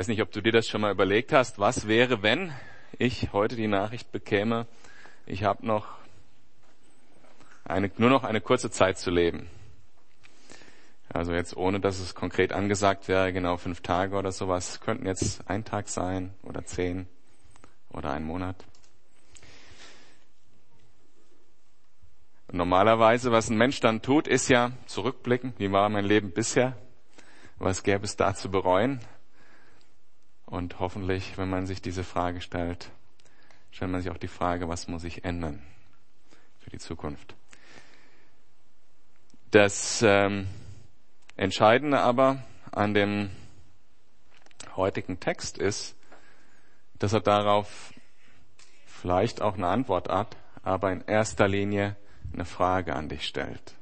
weiß nicht, ob du dir das schon mal überlegt hast. Was wäre, wenn ich heute die Nachricht bekäme, ich habe noch eine, nur noch eine kurze Zeit zu leben. Also jetzt ohne, dass es konkret angesagt wäre, genau fünf Tage oder sowas, könnten jetzt ein Tag sein oder zehn oder ein Monat. Normalerweise, was ein Mensch dann tut, ist ja zurückblicken, wie war mein Leben bisher, was gäbe es da zu bereuen. Und hoffentlich, wenn man sich diese Frage stellt, stellt man sich auch die Frage, was muss ich ändern für die Zukunft. Das ähm, Entscheidende aber an dem heutigen Text ist, dass er darauf vielleicht auch eine Antwort hat, aber in erster Linie eine Frage an dich stellt.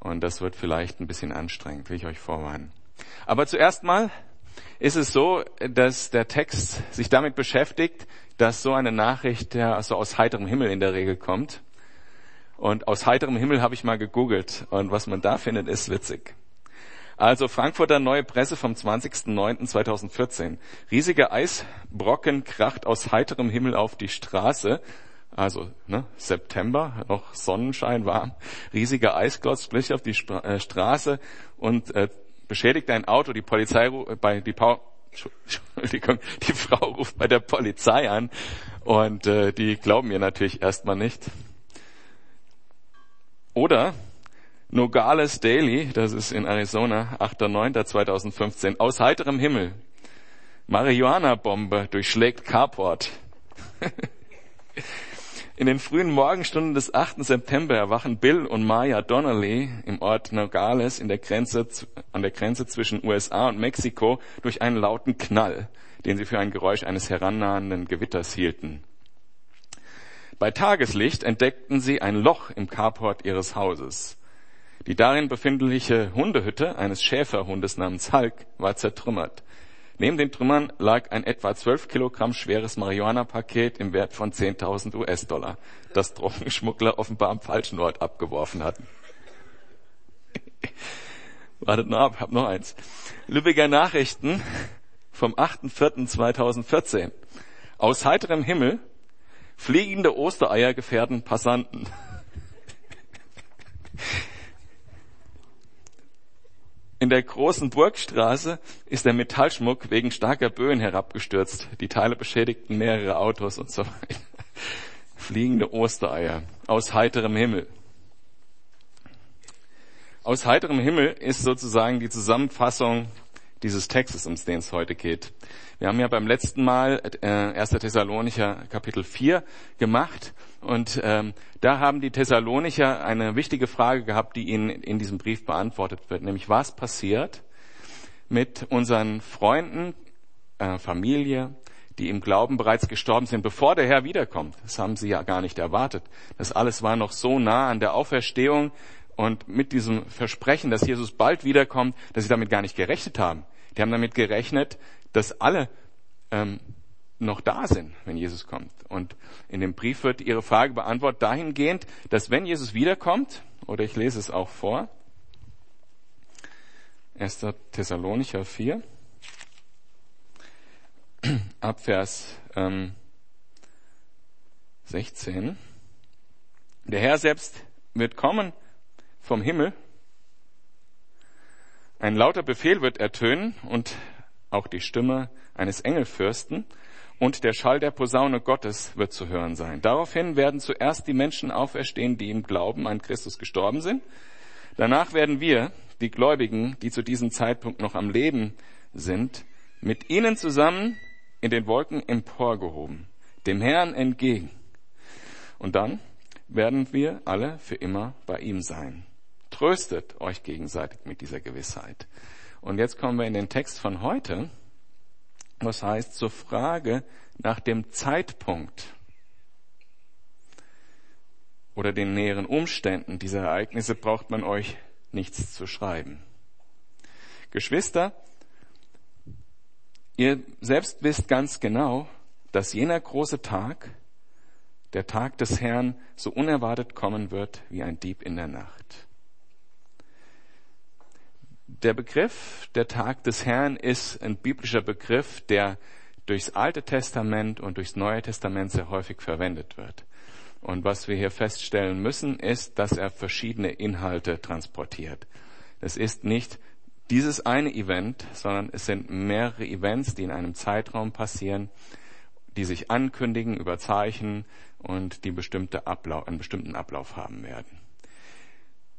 Und das wird vielleicht ein bisschen anstrengend, will ich euch vorwarnen. Aber zuerst mal ist es so, dass der Text sich damit beschäftigt, dass so eine Nachricht ja so aus heiterem Himmel in der Regel kommt. Und aus heiterem Himmel habe ich mal gegoogelt und was man da findet, ist witzig. Also Frankfurter Neue Presse vom 20.09.2014. Riesiger Eisbrocken kracht aus heiterem Himmel auf die Straße. Also ne, September, noch Sonnenschein, warm. Riesiger Eisklotz spricht auf die Stra äh, Straße und äh, beschädigt ein Auto. Die Polizei äh, bei die pa Entschuldigung, die Frau ruft bei der Polizei an und äh, die glauben ihr natürlich erstmal nicht. Oder Nogales Daily, das ist in Arizona, 8.9.2015, aus heiterem Himmel. Marihuana-Bombe durchschlägt Carport. In den frühen Morgenstunden des 8. September erwachen Bill und Maya Donnelly im Ort Nogales der Grenze, an der Grenze zwischen USA und Mexiko durch einen lauten Knall, den sie für ein Geräusch eines herannahenden Gewitters hielten. Bei Tageslicht entdeckten sie ein Loch im Carport ihres Hauses. Die darin befindliche Hundehütte eines Schäferhundes namens Hulk war zertrümmert. Neben den Trümmern lag ein etwa 12 Kilogramm schweres Marihuana-Paket im Wert von 10.000 US-Dollar, das Drogenschmuggler offenbar am falschen Ort abgeworfen hatten. Wartet noch ab, hab noch eins. Lübecker Nachrichten vom 8.4.2014. Aus heiterem Himmel fliegende Ostereier gefährden Passanten. In der großen Burgstraße ist der Metallschmuck wegen starker Böen herabgestürzt. Die Teile beschädigten mehrere Autos und so weiter. Fliegende Ostereier aus heiterem Himmel. Aus heiterem Himmel ist sozusagen die Zusammenfassung dieses Textes, um den es heute geht. Wir haben ja beim letzten Mal äh, 1. Thessalonicher Kapitel 4 gemacht und ähm, da haben die Thessalonicher eine wichtige Frage gehabt, die ihnen in diesem Brief beantwortet wird, nämlich was passiert mit unseren Freunden, äh, Familie, die im Glauben bereits gestorben sind, bevor der Herr wiederkommt. Das haben sie ja gar nicht erwartet. Das alles war noch so nah an der Auferstehung und mit diesem Versprechen, dass Jesus bald wiederkommt, dass sie damit gar nicht gerechnet haben. Die haben damit gerechnet, dass alle ähm, noch da sind, wenn Jesus kommt. Und in dem Brief wird ihre Frage beantwortet dahingehend, dass wenn Jesus wiederkommt, oder ich lese es auch vor, 1. Thessalonicher 4, ab Vers ähm, 16. Der Herr selbst wird kommen vom Himmel, ein lauter Befehl wird ertönen und auch die Stimme eines Engelfürsten und der Schall der Posaune Gottes wird zu hören sein. Daraufhin werden zuerst die Menschen auferstehen, die im Glauben an Christus gestorben sind. Danach werden wir, die Gläubigen, die zu diesem Zeitpunkt noch am Leben sind, mit ihnen zusammen in den Wolken emporgehoben, dem Herrn entgegen. Und dann werden wir alle für immer bei ihm sein. Tröstet euch gegenseitig mit dieser Gewissheit. Und jetzt kommen wir in den Text von heute, was heißt zur Frage nach dem Zeitpunkt oder den näheren Umständen dieser Ereignisse braucht man euch nichts zu schreiben. Geschwister, ihr selbst wisst ganz genau, dass jener große Tag, der Tag des Herrn, so unerwartet kommen wird wie ein Dieb in der Nacht. Der Begriff der Tag des Herrn ist ein biblischer Begriff, der durchs Alte Testament und durchs Neue Testament sehr häufig verwendet wird. Und was wir hier feststellen müssen, ist, dass er verschiedene Inhalte transportiert. Es ist nicht dieses eine Event, sondern es sind mehrere Events, die in einem Zeitraum passieren, die sich ankündigen über Zeichen und die bestimmte Ablauf, einen bestimmten Ablauf haben werden.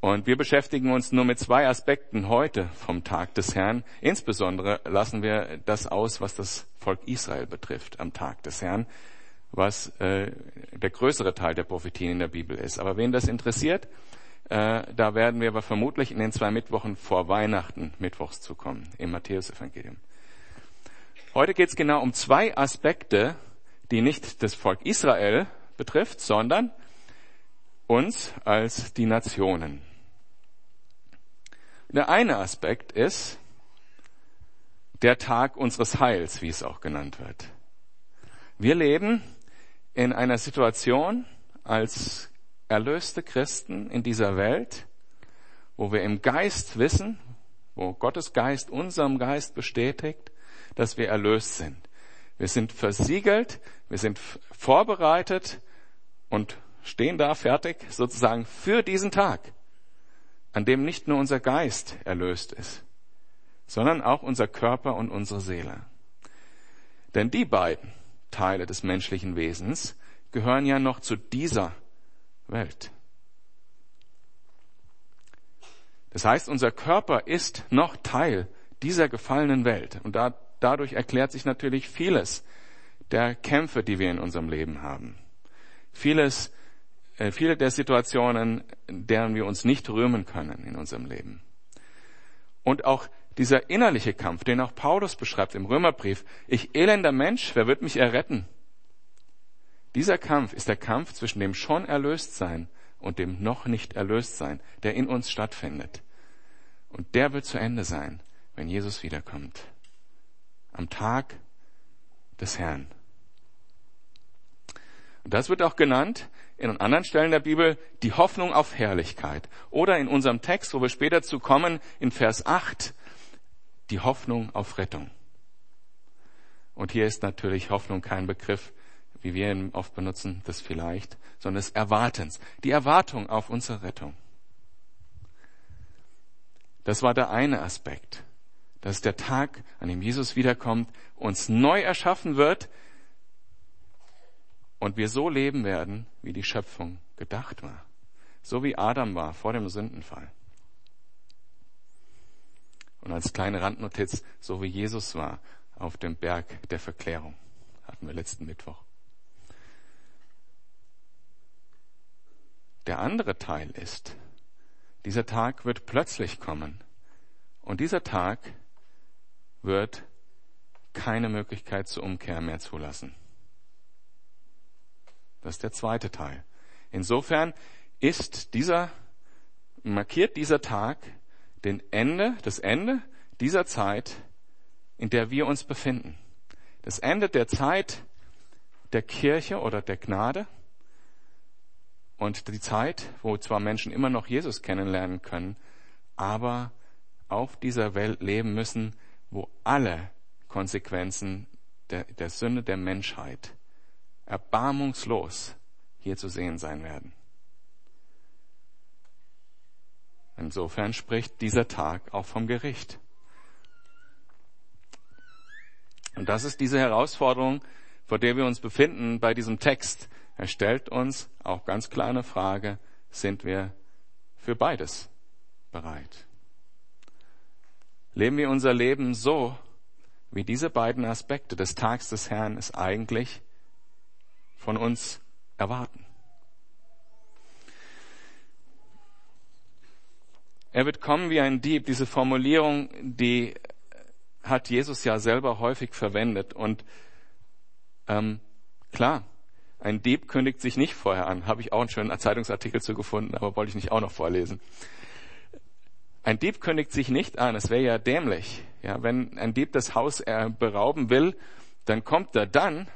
Und wir beschäftigen uns nur mit zwei Aspekten heute vom Tag des Herrn. Insbesondere lassen wir das aus, was das Volk Israel betrifft am Tag des Herrn, was äh, der größere Teil der Prophetien in der Bibel ist. Aber wen das interessiert, äh, da werden wir aber vermutlich in den zwei Mittwochen vor Weihnachten mittwochs zukommen im Matthäusevangelium. Heute geht es genau um zwei Aspekte, die nicht das Volk Israel betrifft, sondern uns als die Nationen. Der eine Aspekt ist der Tag unseres Heils, wie es auch genannt wird. Wir leben in einer Situation als erlöste Christen in dieser Welt, wo wir im Geist wissen, wo Gottes Geist unserem Geist bestätigt, dass wir erlöst sind. Wir sind versiegelt, wir sind vorbereitet und stehen da fertig sozusagen für diesen Tag an dem nicht nur unser Geist erlöst ist, sondern auch unser Körper und unsere Seele. Denn die beiden Teile des menschlichen Wesens gehören ja noch zu dieser Welt. Das heißt, unser Körper ist noch Teil dieser gefallenen Welt. Und da, dadurch erklärt sich natürlich vieles der Kämpfe, die wir in unserem Leben haben. Vieles viele der Situationen, deren wir uns nicht rühmen können in unserem Leben. Und auch dieser innerliche Kampf, den auch Paulus beschreibt im Römerbrief, ich elender Mensch, wer wird mich erretten? Dieser Kampf ist der Kampf zwischen dem schon erlöst sein und dem noch nicht erlöst sein, der in uns stattfindet. Und der wird zu Ende sein, wenn Jesus wiederkommt. Am Tag des Herrn. Und das wird auch genannt in anderen Stellen der Bibel die Hoffnung auf Herrlichkeit. Oder in unserem Text, wo wir später zu kommen, in Vers 8, die Hoffnung auf Rettung. Und hier ist natürlich Hoffnung kein Begriff, wie wir ihn oft benutzen, das vielleicht, sondern des Erwartens. Die Erwartung auf unsere Rettung. Das war der eine Aspekt. Das ist der Tag, an dem Jesus wiederkommt, uns neu erschaffen wird, und wir so leben werden, wie die Schöpfung gedacht war. So wie Adam war vor dem Sündenfall. Und als kleine Randnotiz, so wie Jesus war auf dem Berg der Verklärung. Hatten wir letzten Mittwoch. Der andere Teil ist, dieser Tag wird plötzlich kommen. Und dieser Tag wird keine Möglichkeit zur Umkehr mehr zulassen. Das ist der zweite Teil. Insofern ist dieser, markiert dieser Tag den Ende, das Ende dieser Zeit, in der wir uns befinden. Das Ende der Zeit der Kirche oder der Gnade und die Zeit, wo zwar Menschen immer noch Jesus kennenlernen können, aber auf dieser Welt leben müssen, wo alle Konsequenzen der, der Sünde der Menschheit erbarmungslos hier zu sehen sein werden. Insofern spricht dieser Tag auch vom Gericht. Und das ist diese Herausforderung, vor der wir uns befinden bei diesem Text. Er stellt uns auch ganz klar eine Frage, sind wir für beides bereit? Leben wir unser Leben so, wie diese beiden Aspekte des Tags des Herrn es eigentlich von uns erwarten. Er wird kommen wie ein Dieb. Diese Formulierung, die hat Jesus ja selber häufig verwendet. Und ähm, klar, ein Dieb kündigt sich nicht vorher an. Habe ich auch einen schönen Zeitungsartikel zu gefunden, aber wollte ich nicht auch noch vorlesen. Ein Dieb kündigt sich nicht an. Es wäre ja dämlich. Ja, wenn ein Dieb das Haus äh, berauben will, dann kommt er dann,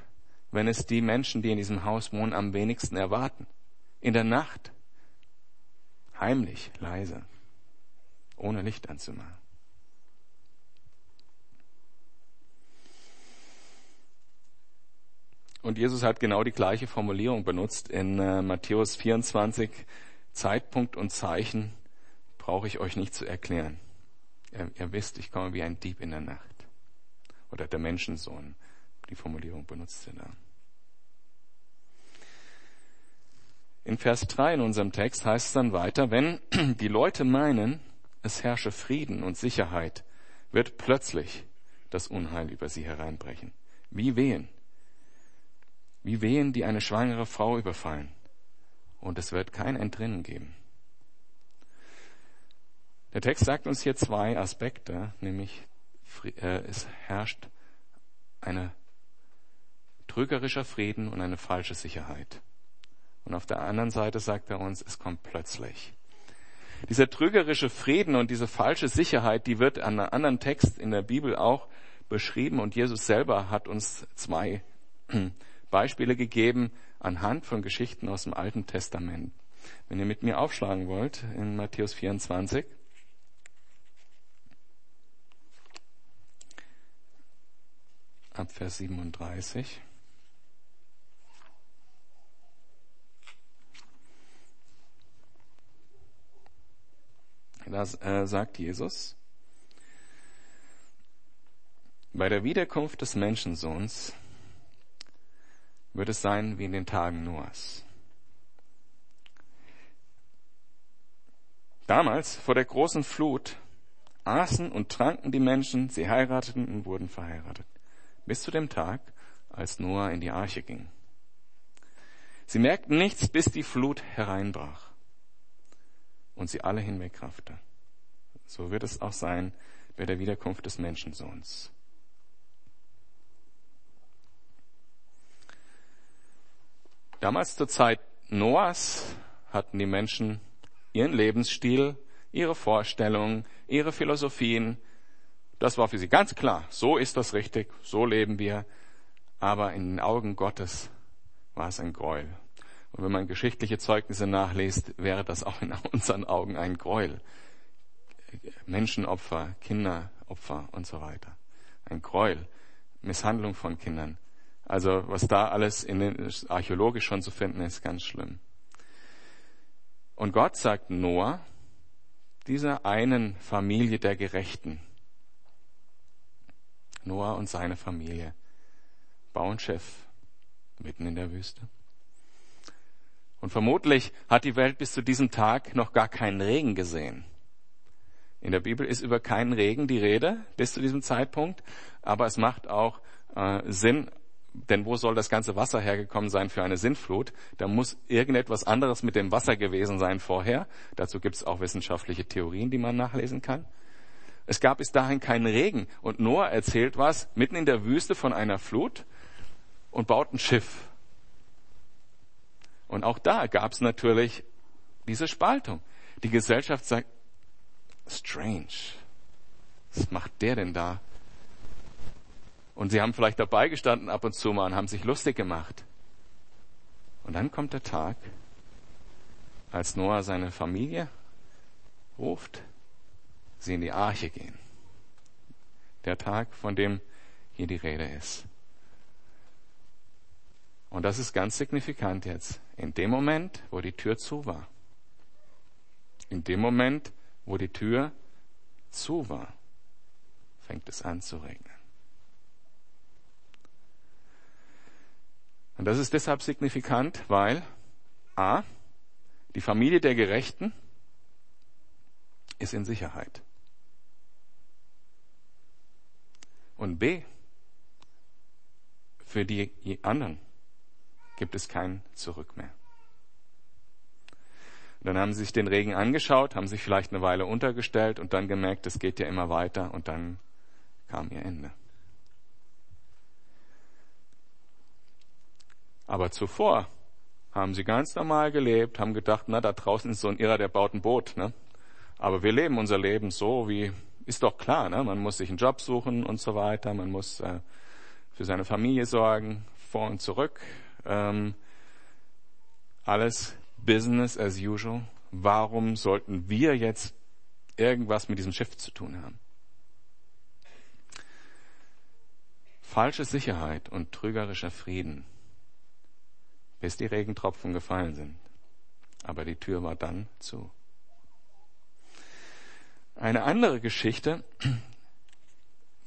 wenn es die Menschen, die in diesem Haus wohnen, am wenigsten erwarten. In der Nacht. Heimlich, leise. Ohne Licht anzumachen. Und Jesus hat genau die gleiche Formulierung benutzt in äh, Matthäus 24. Zeitpunkt und Zeichen brauche ich euch nicht zu erklären. Ihr, ihr, wisst, ich komme wie ein Dieb in der Nacht. Oder der Menschensohn. Die Formulierung benutzt er da. In Vers 3 in unserem Text heißt es dann weiter, wenn die Leute meinen, es herrsche Frieden und Sicherheit, wird plötzlich das Unheil über sie hereinbrechen. Wie Wehen. Wie Wehen, die eine schwangere Frau überfallen. Und es wird kein Entrinnen geben. Der Text sagt uns hier zwei Aspekte, nämlich äh, es herrscht eine trügerischer Frieden und eine falsche Sicherheit. Und auf der anderen Seite sagt er uns, es kommt plötzlich. Dieser trügerische Frieden und diese falsche Sicherheit, die wird an einem anderen Text in der Bibel auch beschrieben und Jesus selber hat uns zwei Beispiele gegeben anhand von Geschichten aus dem Alten Testament. Wenn ihr mit mir aufschlagen wollt in Matthäus 24. Ab Vers 37. Da äh, sagt Jesus, bei der Wiederkunft des Menschensohns wird es sein wie in den Tagen Noahs. Damals, vor der großen Flut, aßen und tranken die Menschen, sie heirateten und wurden verheiratet, bis zu dem Tag, als Noah in die Arche ging. Sie merkten nichts, bis die Flut hereinbrach und sie alle hinwegraffte. So wird es auch sein bei der Wiederkunft des Menschensohns. Damals zur Zeit Noahs hatten die Menschen ihren Lebensstil, ihre Vorstellungen, ihre Philosophien. Das war für sie ganz klar. So ist das richtig. So leben wir. Aber in den Augen Gottes war es ein Gräuel. Und wenn man geschichtliche Zeugnisse nachliest, wäre das auch in unseren Augen ein Gräuel. Menschenopfer, Kinderopfer und so weiter. Ein Gräuel. Misshandlung von Kindern. Also was da alles in den, archäologisch schon zu finden ist, ganz schlimm. Und Gott sagt Noah, dieser einen Familie der Gerechten, Noah und seine Familie, bauen Schiff mitten in der Wüste. Und vermutlich hat die Welt bis zu diesem Tag noch gar keinen Regen gesehen. In der Bibel ist über keinen Regen die Rede bis zu diesem Zeitpunkt, aber es macht auch äh, Sinn, denn wo soll das ganze Wasser hergekommen sein für eine Sintflut? Da muss irgendetwas anderes mit dem Wasser gewesen sein vorher. Dazu gibt es auch wissenschaftliche Theorien, die man nachlesen kann. Es gab bis dahin keinen Regen und Noah erzählt was mitten in der Wüste von einer Flut und baut ein Schiff. Und auch da gab es natürlich diese Spaltung. Die Gesellschaft sagt, strange. Was macht der denn da? Und sie haben vielleicht dabei gestanden ab und zu mal und haben sich lustig gemacht. Und dann kommt der Tag, als Noah seine Familie ruft, sie in die Arche gehen. Der Tag, von dem hier die Rede ist. Und das ist ganz signifikant jetzt. In dem Moment, wo die Tür zu war. In dem Moment, wo die Tür zu war, fängt es an zu regnen. Und das ist deshalb signifikant, weil a, die Familie der Gerechten ist in Sicherheit. Und b, für die anderen gibt es kein Zurück mehr. Und dann haben sie sich den Regen angeschaut, haben sich vielleicht eine Weile untergestellt und dann gemerkt, es geht ja immer weiter und dann kam ihr Ende. Aber zuvor haben sie ganz normal gelebt, haben gedacht, na, da draußen ist so ein Irrer, der baut ein Boot, ne? Aber wir leben unser Leben so, wie, ist doch klar, ne? Man muss sich einen Job suchen und so weiter, man muss äh, für seine Familie sorgen, vor und zurück, ähm, alles Business as usual. Warum sollten wir jetzt irgendwas mit diesem Schiff zu tun haben? Falsche Sicherheit und trügerischer Frieden bis die Regentropfen gefallen sind. Aber die Tür war dann zu. Eine andere Geschichte,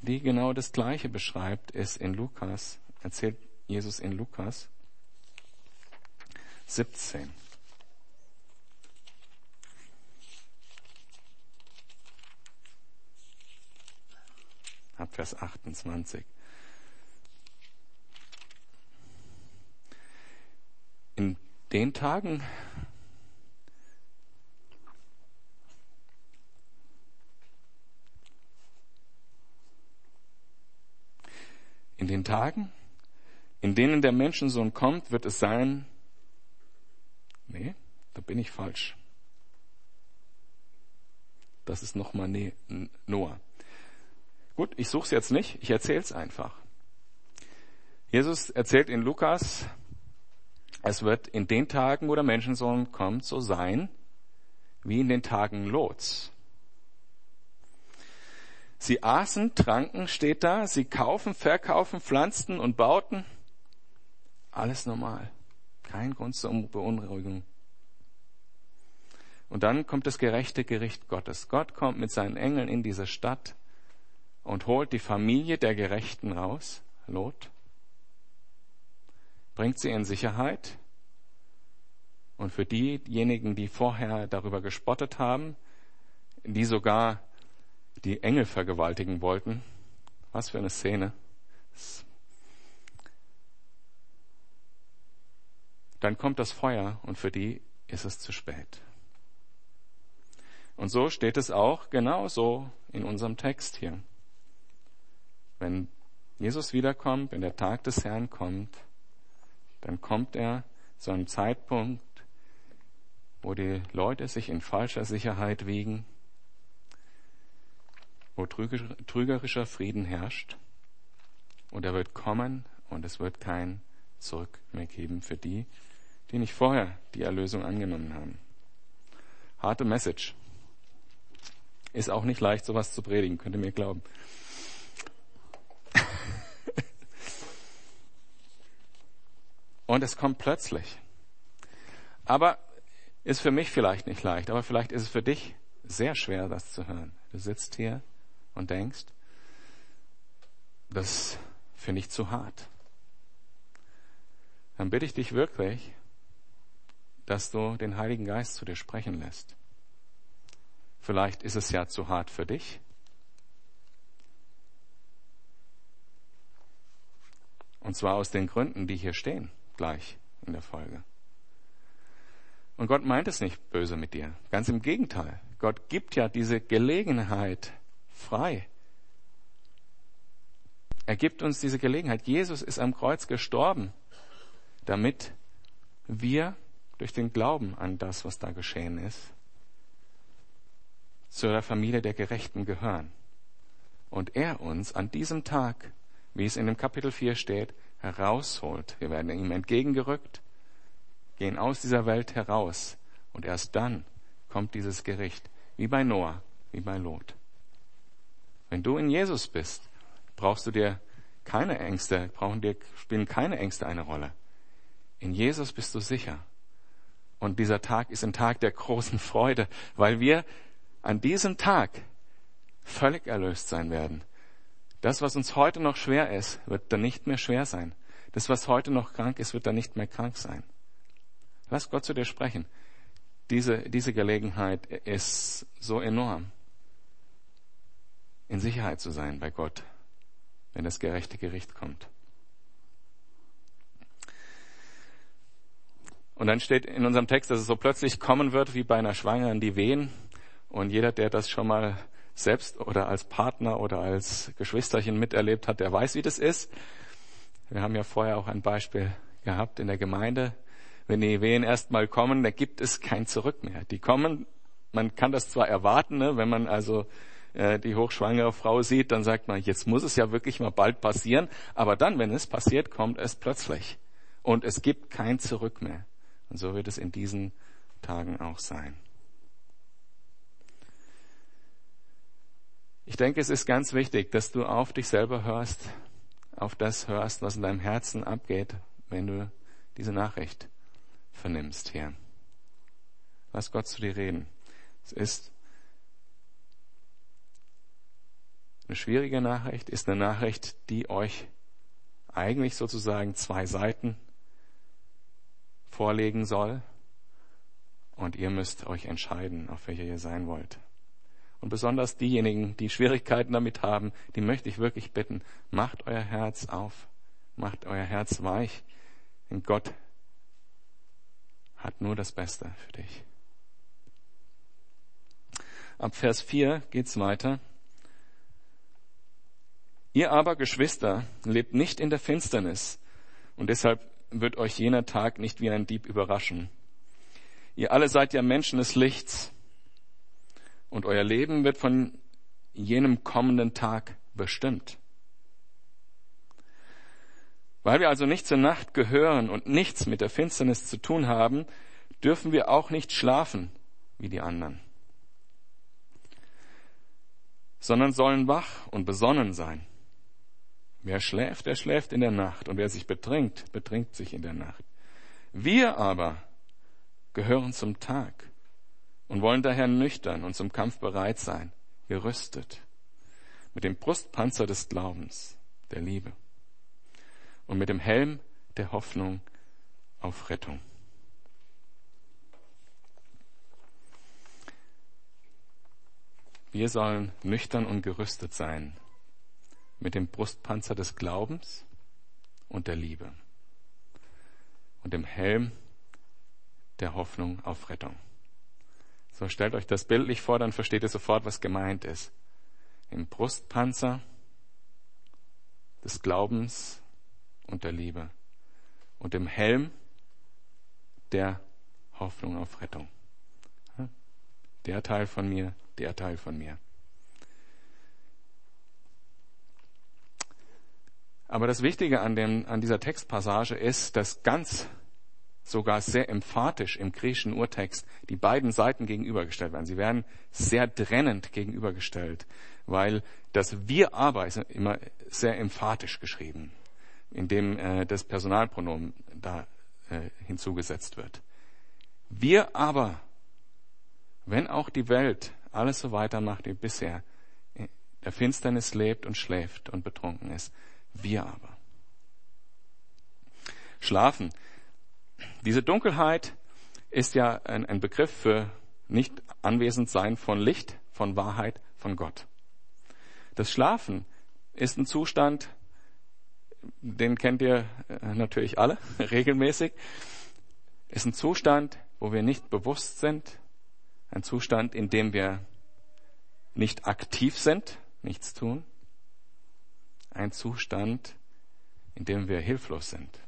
die genau das Gleiche beschreibt, ist in Lukas, erzählt Jesus in Lukas 17. Ab Vers 28. In den Tagen In den Tagen, in denen der Menschensohn kommt, wird es sein, nee, da bin ich falsch. Das ist nochmal nee, Noah. Gut, ich suche es jetzt nicht, ich erzähle es einfach. Jesus erzählt in Lukas, es wird in den Tagen, wo der Menschensohn kommt, so sein, wie in den Tagen Lots. Sie aßen, tranken, steht da, sie kaufen, verkaufen, pflanzten und bauten. Alles normal. Kein Grund zur Beunruhigung. Und dann kommt das gerechte Gericht Gottes. Gott kommt mit seinen Engeln in diese Stadt und holt die Familie der Gerechten raus, Lot, bringt sie in Sicherheit. Und für diejenigen, die vorher darüber gespottet haben, die sogar die Engel vergewaltigen wollten. Was für eine Szene. Dann kommt das Feuer und für die ist es zu spät. Und so steht es auch genauso in unserem Text hier. Wenn Jesus wiederkommt, wenn der Tag des Herrn kommt, dann kommt er zu einem Zeitpunkt, wo die Leute sich in falscher Sicherheit wiegen, wo trügerischer Frieden herrscht. Und er wird kommen und es wird kein Zurück mehr geben für die, die nicht vorher die Erlösung angenommen haben. Harte Message. Ist auch nicht leicht, sowas zu predigen, könnt ihr mir glauben. und es kommt plötzlich. Aber ist für mich vielleicht nicht leicht, aber vielleicht ist es für dich sehr schwer, das zu hören. Du sitzt hier und denkst, das finde ich zu hart, dann bitte ich dich wirklich, dass du den Heiligen Geist zu dir sprechen lässt. Vielleicht ist es ja zu hart für dich. Und zwar aus den Gründen, die hier stehen, gleich in der Folge. Und Gott meint es nicht böse mit dir. Ganz im Gegenteil. Gott gibt ja diese Gelegenheit, frei. Er gibt uns diese Gelegenheit. Jesus ist am Kreuz gestorben, damit wir durch den Glauben an das, was da geschehen ist, zu der Familie der Gerechten gehören. Und er uns an diesem Tag, wie es in dem Kapitel 4 steht, herausholt. Wir werden ihm entgegengerückt, gehen aus dieser Welt heraus und erst dann kommt dieses Gericht, wie bei Noah, wie bei Lot. Wenn du in Jesus bist, brauchst du dir keine Ängste, brauchen dir, spielen keine Ängste eine Rolle. In Jesus bist du sicher. Und dieser Tag ist ein Tag der großen Freude, weil wir an diesem Tag völlig erlöst sein werden. Das, was uns heute noch schwer ist, wird dann nicht mehr schwer sein. Das, was heute noch krank ist, wird dann nicht mehr krank sein. Lass Gott zu dir sprechen. Diese, diese Gelegenheit ist so enorm in Sicherheit zu sein bei Gott, wenn das gerechte Gericht kommt. Und dann steht in unserem Text, dass es so plötzlich kommen wird wie bei einer Schwangeren die Wehen. Und jeder, der das schon mal selbst oder als Partner oder als Geschwisterchen miterlebt hat, der weiß, wie das ist. Wir haben ja vorher auch ein Beispiel gehabt in der Gemeinde. Wenn die Wehen erstmal kommen, da gibt es kein Zurück mehr. Die kommen, man kann das zwar erwarten, ne, wenn man also äh, die hochschwangere Frau sieht, dann sagt man, jetzt muss es ja wirklich mal bald passieren. Aber dann, wenn es passiert, kommt es plötzlich. Und es gibt kein Zurück mehr. Und so wird es in diesen Tagen auch sein. Ich denke, es ist ganz wichtig, dass du auf dich selber hörst, auf das hörst, was in deinem Herzen abgeht, wenn du diese Nachricht vernimmst hier. Lass Gott zu dir reden. Es ist eine schwierige Nachricht, ist eine Nachricht, die euch eigentlich sozusagen zwei Seiten vorlegen soll. Und ihr müsst euch entscheiden, auf welcher ihr sein wollt. Und besonders diejenigen, die Schwierigkeiten damit haben, die möchte ich wirklich bitten, macht euer Herz auf, macht euer Herz weich, denn Gott hat nur das Beste für dich. Ab Vers 4 geht's weiter. Ihr aber, Geschwister, lebt nicht in der Finsternis und deshalb wird euch jener Tag nicht wie ein Dieb überraschen. Ihr alle seid ja Menschen des Lichts und euer Leben wird von jenem kommenden Tag bestimmt. Weil wir also nicht zur Nacht gehören und nichts mit der Finsternis zu tun haben, dürfen wir auch nicht schlafen wie die anderen, sondern sollen wach und besonnen sein. Wer schläft, der schläft in der Nacht, und wer sich betrinkt, betrinkt sich in der Nacht. Wir aber gehören zum Tag und wollen daher nüchtern und zum Kampf bereit sein, gerüstet, mit dem Brustpanzer des Glaubens, der Liebe und mit dem Helm der Hoffnung auf Rettung. Wir sollen nüchtern und gerüstet sein, mit dem Brustpanzer des Glaubens und der Liebe und dem Helm der Hoffnung auf Rettung. So stellt euch das bildlich vor, dann versteht ihr sofort, was gemeint ist. Im Brustpanzer des Glaubens und der Liebe und im Helm der Hoffnung auf Rettung. Der Teil von mir, der Teil von mir. Aber das Wichtige an, dem, an dieser Textpassage ist, dass ganz sogar sehr emphatisch im griechischen Urtext die beiden Seiten gegenübergestellt werden. Sie werden sehr trennend gegenübergestellt, weil das Wir aber ist immer sehr emphatisch geschrieben, indem äh, das Personalpronomen da äh, hinzugesetzt wird. Wir aber, wenn auch die Welt alles so weitermacht wie bisher, der Finsternis lebt und schläft und betrunken ist, wir aber. Schlafen. Diese Dunkelheit ist ja ein, ein Begriff für nicht anwesend sein von Licht, von Wahrheit, von Gott. Das Schlafen ist ein Zustand, den kennt ihr äh, natürlich alle regelmäßig, ist ein Zustand, wo wir nicht bewusst sind, ein Zustand, in dem wir nicht aktiv sind, nichts tun, ein Zustand, in dem wir hilflos sind.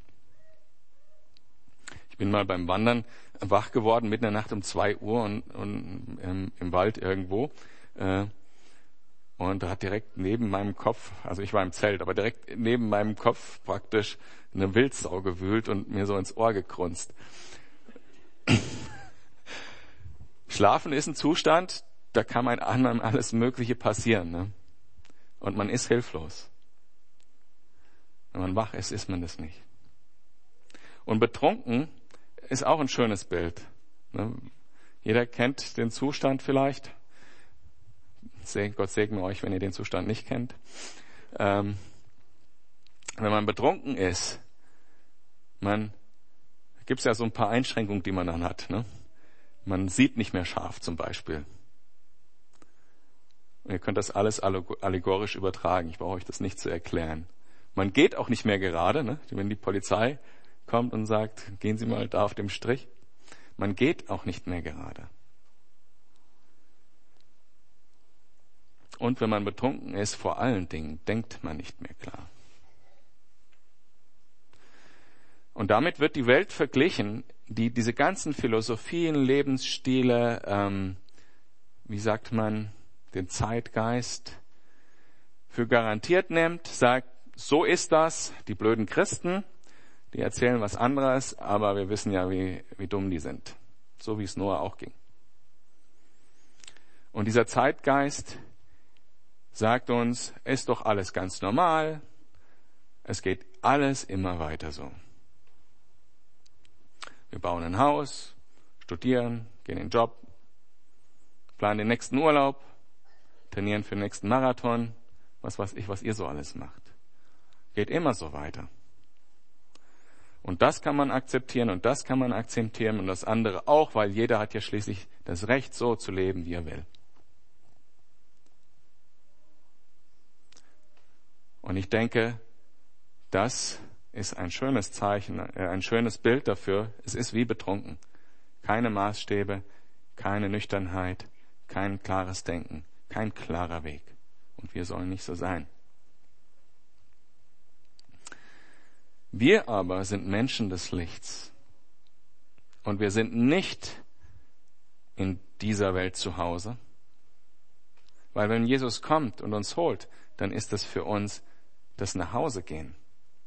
Ich bin mal beim Wandern wach geworden, mitten in der Nacht um zwei Uhr und, und im, im, Wald irgendwo. Äh, und da hat direkt neben meinem Kopf, also ich war im Zelt, aber direkt neben meinem Kopf praktisch eine Wildsau gewühlt und mir so ins Ohr gekrunzt. Schlafen ist ein Zustand, da kann einem alles Mögliche passieren. Ne? Und man ist hilflos. Wenn man wach ist, ist man das nicht. Und betrunken ist auch ein schönes Bild. Ne? Jeder kennt den Zustand vielleicht. Gott segne euch, wenn ihr den Zustand nicht kennt. Ähm, wenn man betrunken ist, man gibt es ja so ein paar Einschränkungen, die man dann hat. Ne? Man sieht nicht mehr scharf zum Beispiel. Und ihr könnt das alles allegorisch übertragen. Ich brauche euch das nicht zu erklären. Man geht auch nicht mehr gerade, ne? wenn die Polizei kommt und sagt, gehen Sie mal da auf dem Strich. Man geht auch nicht mehr gerade. Und wenn man betrunken ist, vor allen Dingen denkt man nicht mehr klar. Und damit wird die Welt verglichen, die diese ganzen Philosophien, Lebensstile, ähm, wie sagt man, den Zeitgeist für garantiert nimmt, sagt, so ist das. Die blöden Christen, die erzählen was anderes, aber wir wissen ja, wie, wie dumm die sind. So wie es Noah auch ging. Und dieser Zeitgeist sagt uns, ist doch alles ganz normal. Es geht alles immer weiter so. Wir bauen ein Haus, studieren, gehen in den Job, planen den nächsten Urlaub, trainieren für den nächsten Marathon, was weiß ich, was ihr so alles macht. Geht immer so weiter. Und das kann man akzeptieren und das kann man akzeptieren und das andere auch, weil jeder hat ja schließlich das Recht, so zu leben, wie er will. Und ich denke, das ist ein schönes Zeichen, äh, ein schönes Bild dafür. Es ist wie betrunken. Keine Maßstäbe, keine Nüchternheit, kein klares Denken, kein klarer Weg. Und wir sollen nicht so sein. Wir aber sind Menschen des Lichts. Und wir sind nicht in dieser Welt zu Hause. Weil wenn Jesus kommt und uns holt, dann ist das für uns das nach Hause gehen.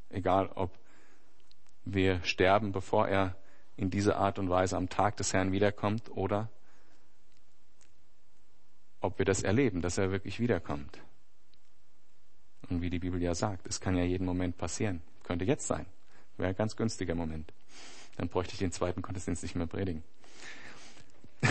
Egal ob wir sterben, bevor er in dieser Art und Weise am Tag des Herrn wiederkommt oder ob wir das erleben, dass er wirklich wiederkommt. Und wie die Bibel ja sagt, es kann ja jeden Moment passieren. Könnte jetzt sein. Wäre ein ganz günstiger Moment. Dann bräuchte ich den zweiten Gottesdienst nicht mehr predigen.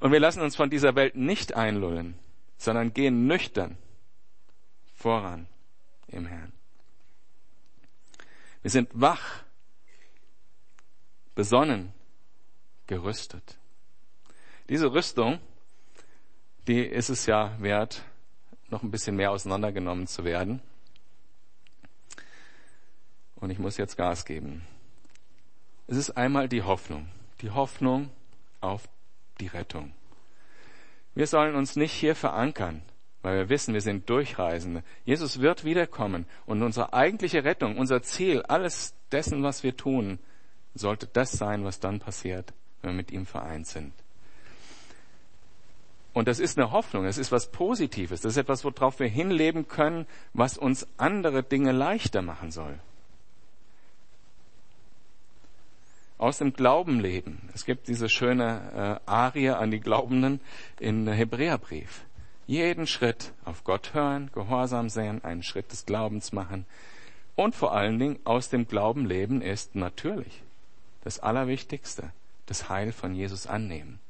Und wir lassen uns von dieser Welt nicht einlullen, sondern gehen nüchtern voran im Herrn. Wir sind wach, besonnen, gerüstet. Diese Rüstung, die ist es ja wert, noch ein bisschen mehr auseinandergenommen zu werden. Und ich muss jetzt Gas geben. Es ist einmal die Hoffnung. Die Hoffnung auf die Rettung. Wir sollen uns nicht hier verankern, weil wir wissen, wir sind Durchreisende. Jesus wird wiederkommen und unsere eigentliche Rettung, unser Ziel, alles dessen, was wir tun, sollte das sein, was dann passiert, wenn wir mit ihm vereint sind. Und das ist eine Hoffnung, das ist was Positives, das ist etwas, worauf wir hinleben können, was uns andere Dinge leichter machen soll. aus dem Glauben leben. Es gibt diese schöne äh, Arie an die Glaubenden in Hebräerbrief. Jeden Schritt auf Gott hören, gehorsam sein, einen Schritt des Glaubens machen und vor allen Dingen aus dem Glauben leben ist natürlich das Allerwichtigste, das Heil von Jesus annehmen.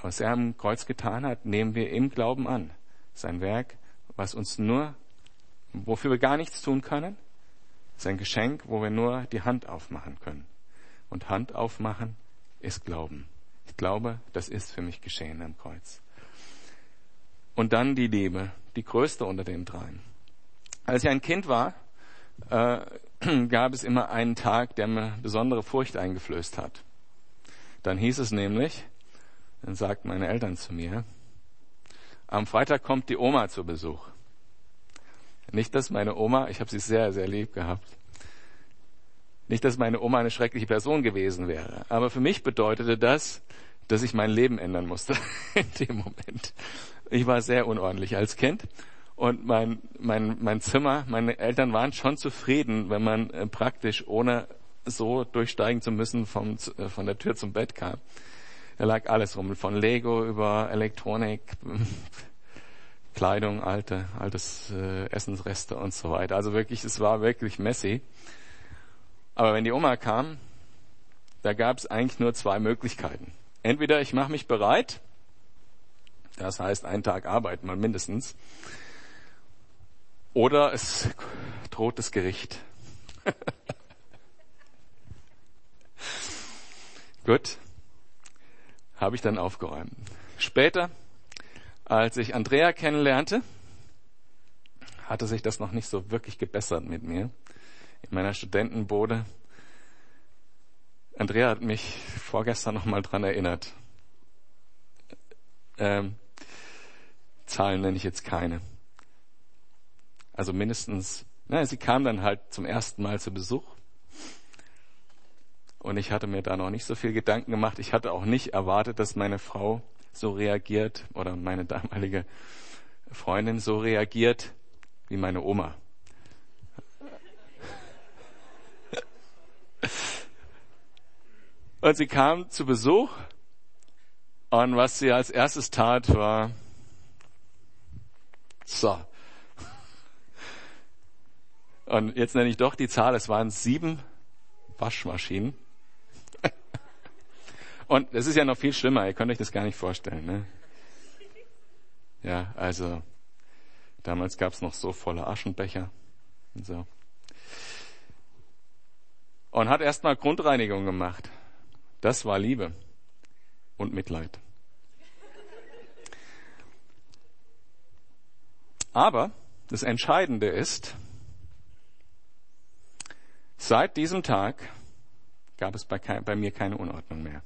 Was er am Kreuz getan hat, nehmen wir im Glauben an. Sein Werk, was uns nur, wofür wir gar nichts tun können, ist ein Geschenk, wo wir nur die Hand aufmachen können. Und Hand aufmachen ist Glauben. Ich glaube, das ist für mich geschehen am Kreuz. Und dann die Liebe, die größte unter den dreien. Als ich ein Kind war, äh, gab es immer einen Tag, der mir besondere Furcht eingeflößt hat. Dann hieß es nämlich, dann sagten meine Eltern zu mir, am Freitag kommt die Oma zu Besuch. Nicht, dass meine Oma, ich habe sie sehr, sehr lieb gehabt, nicht, dass meine Oma eine schreckliche Person gewesen wäre, aber für mich bedeutete das, dass ich mein Leben ändern musste in dem Moment. Ich war sehr unordentlich als Kind und mein, mein, mein Zimmer, meine Eltern waren schon zufrieden, wenn man äh, praktisch ohne so durchsteigen zu müssen vom, äh, von der Tür zum Bett kam. Da lag alles rum, von Lego über Elektronik, Kleidung, alte, altes äh, Essensreste und so weiter. Also wirklich, es war wirklich messy. Aber wenn die Oma kam, da gab es eigentlich nur zwei Möglichkeiten. Entweder ich mache mich bereit, das heißt einen Tag arbeiten mal mindestens, oder es droht das Gericht. Gut, habe ich dann aufgeräumt. Später als ich Andrea kennenlernte, hatte sich das noch nicht so wirklich gebessert mit mir. In meiner Studentenbode. Andrea hat mich vorgestern noch mal dran erinnert. Ähm, Zahlen nenne ich jetzt keine. Also mindestens, naja, sie kam dann halt zum ersten Mal zu Besuch. Und ich hatte mir da noch nicht so viel Gedanken gemacht. Ich hatte auch nicht erwartet, dass meine Frau so reagiert oder meine damalige Freundin so reagiert wie meine Oma. Und sie kam zu Besuch und was sie als erstes tat war, so, Und jetzt nenne ich doch die Zahl, es waren sieben Waschmaschinen. Und es ist ja noch viel schlimmer, ihr könnt euch das gar nicht vorstellen. Ne? Ja, also damals gab es noch so volle Aschenbecher und so. Und hat erstmal Grundreinigung gemacht. Das war Liebe und Mitleid. Aber das Entscheidende ist, seit diesem Tag gab es bei, bei, mir keine Unordnung mehr.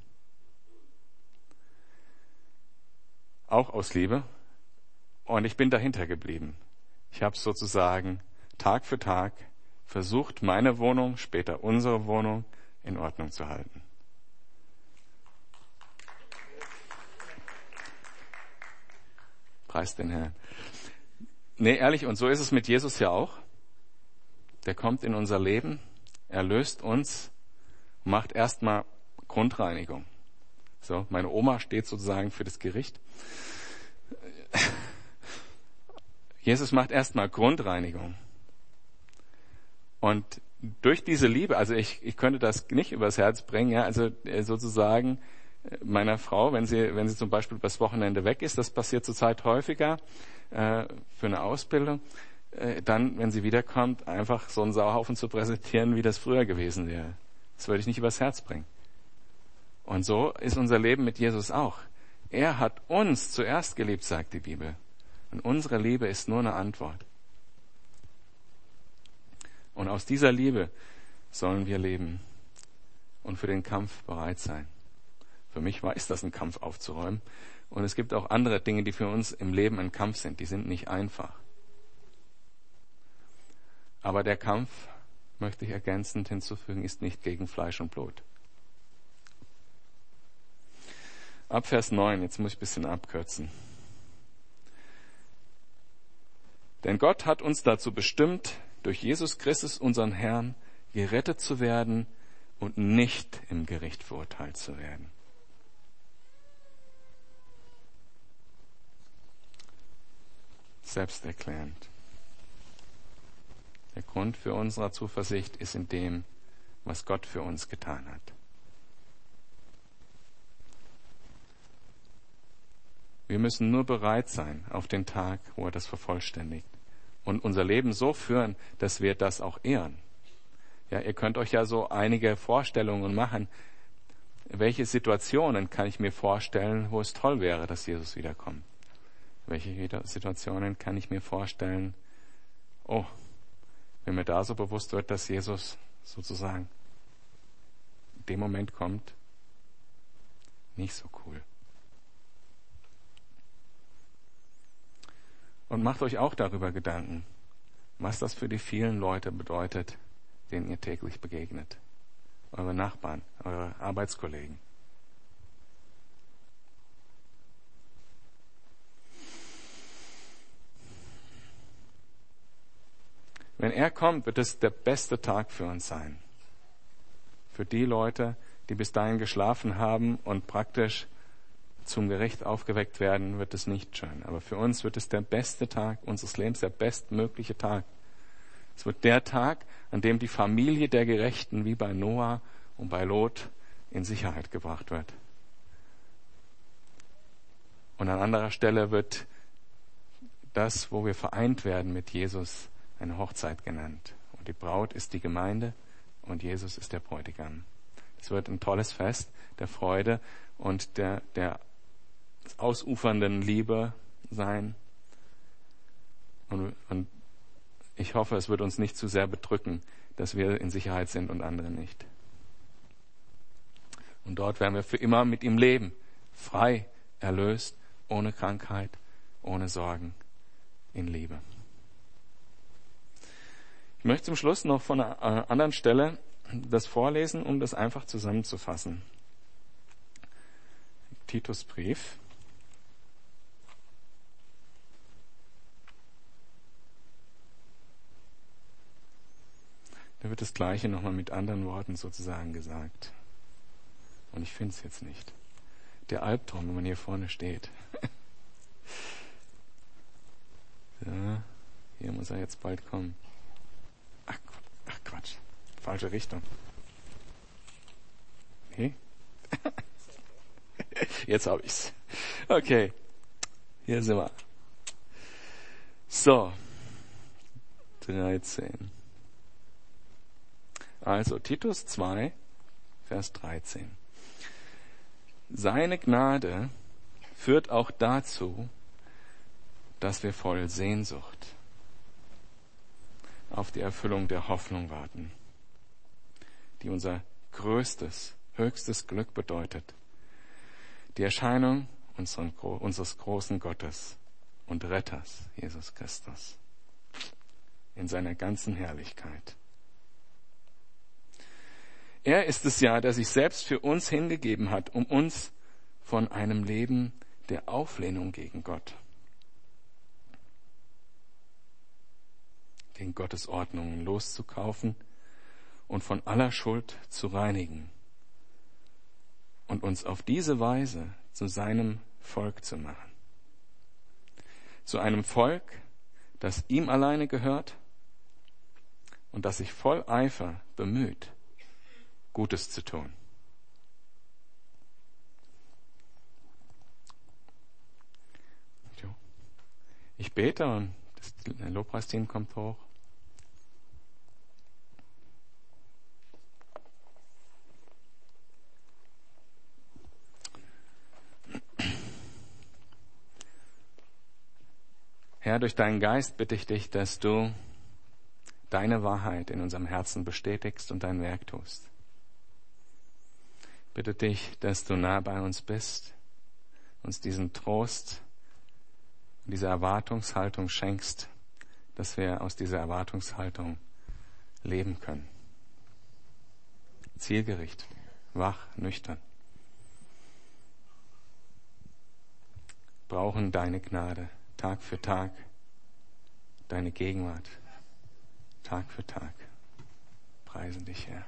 Auch aus Liebe. Und ich bin dahinter geblieben. Ich habe sozusagen Tag für Tag versucht, meine Wohnung, später unsere Wohnung in Ordnung zu halten. Preis den Herrn. Nee, ehrlich, und so ist es mit Jesus ja auch. Der kommt in unser Leben, er löst uns, macht erstmal Grundreinigung. So, meine Oma steht sozusagen für das Gericht. Jesus macht erstmal Grundreinigung. Und durch diese Liebe, also ich, ich könnte das nicht übers Herz bringen, ja, also äh, sozusagen meiner Frau, wenn sie, wenn sie zum Beispiel übers Wochenende weg ist, das passiert zurzeit häufiger äh, für eine Ausbildung, äh, dann, wenn sie wiederkommt, einfach so einen Sauhaufen zu präsentieren, wie das früher gewesen wäre. Das würde ich nicht übers Herz bringen. Und so ist unser Leben mit Jesus auch. Er hat uns zuerst geliebt, sagt die Bibel. Und unsere Liebe ist nur eine Antwort. Und aus dieser Liebe sollen wir leben und für den Kampf bereit sein. Für mich war es das ein Kampf aufzuräumen. Und es gibt auch andere Dinge, die für uns im Leben ein Kampf sind. Die sind nicht einfach. Aber der Kampf, möchte ich ergänzend hinzufügen, ist nicht gegen Fleisch und Blut. Ab Vers 9, jetzt muss ich ein bisschen abkürzen. Denn Gott hat uns dazu bestimmt, durch Jesus Christus, unseren Herrn, gerettet zu werden und nicht im Gericht verurteilt zu werden. selbsterklärend. Der Grund für unsere Zuversicht ist in dem, was Gott für uns getan hat. Wir müssen nur bereit sein auf den Tag, wo er das vervollständigt und unser Leben so führen, dass wir das auch ehren. Ja, ihr könnt euch ja so einige Vorstellungen machen. Welche Situationen kann ich mir vorstellen, wo es toll wäre, dass Jesus wiederkommt? Welche Situationen kann ich mir vorstellen? Oh, wenn mir da so bewusst wird, dass Jesus sozusagen in dem Moment kommt, nicht so cool. Und macht euch auch darüber Gedanken, was das für die vielen Leute bedeutet, denen ihr täglich begegnet. Eure Nachbarn, eure Arbeitskollegen. Wenn er kommt, wird es der beste Tag für uns sein. Für die Leute, die bis dahin geschlafen haben und praktisch zum Gericht aufgeweckt werden, wird es nicht schön. Aber für uns wird es der beste Tag unseres Lebens, der bestmögliche Tag. Es wird der Tag, an dem die Familie der Gerechten wie bei Noah und bei Lot in Sicherheit gebracht wird. Und an anderer Stelle wird das, wo wir vereint werden mit Jesus, eine Hochzeit genannt. Und die Braut ist die Gemeinde und Jesus ist der Bräutigam. Es wird ein tolles Fest der Freude und der, der ausufernden Liebe sein. Und, und ich hoffe, es wird uns nicht zu sehr bedrücken, dass wir in Sicherheit sind und andere nicht. Und dort werden wir für immer mit ihm leben, frei, erlöst, ohne Krankheit, ohne Sorgen, in Liebe. Ich möchte zum Schluss noch von einer anderen Stelle das vorlesen, um das einfach zusammenzufassen. Titusbrief. Da wird das Gleiche nochmal mit anderen Worten sozusagen gesagt. Und ich finde es jetzt nicht. Der Albtraum, wenn man hier vorne steht. ja, hier muss er jetzt bald kommen. Ach Falsche Richtung. Nee? Jetzt habe ich's. Okay. Hier sind wir. So. 13. Also Titus 2, Vers 13. Seine Gnade führt auch dazu, dass wir voll Sehnsucht auf die Erfüllung der Hoffnung warten, die unser größtes, höchstes Glück bedeutet. Die Erscheinung unseres großen Gottes und Retters, Jesus Christus, in seiner ganzen Herrlichkeit. Er ist es ja, der sich selbst für uns hingegeben hat, um uns von einem Leben der Auflehnung gegen Gott, gegen Gottes Ordnungen loszukaufen und von aller Schuld zu reinigen und uns auf diese Weise zu seinem Volk zu machen. Zu einem Volk, das ihm alleine gehört und das sich voll Eifer bemüht, Gutes zu tun. Ich bete und das Lobpreisteam kommt hoch. Herr, durch deinen Geist bitte ich dich, dass du deine Wahrheit in unserem Herzen bestätigst und dein Werk tust. Bitte dich, dass du nah bei uns bist, uns diesen Trost, diese Erwartungshaltung schenkst, dass wir aus dieser Erwartungshaltung leben können. Zielgerichtet, wach, nüchtern. Brauchen deine Gnade. Tag für Tag deine Gegenwart, Tag für Tag. Preisen dich, Herr.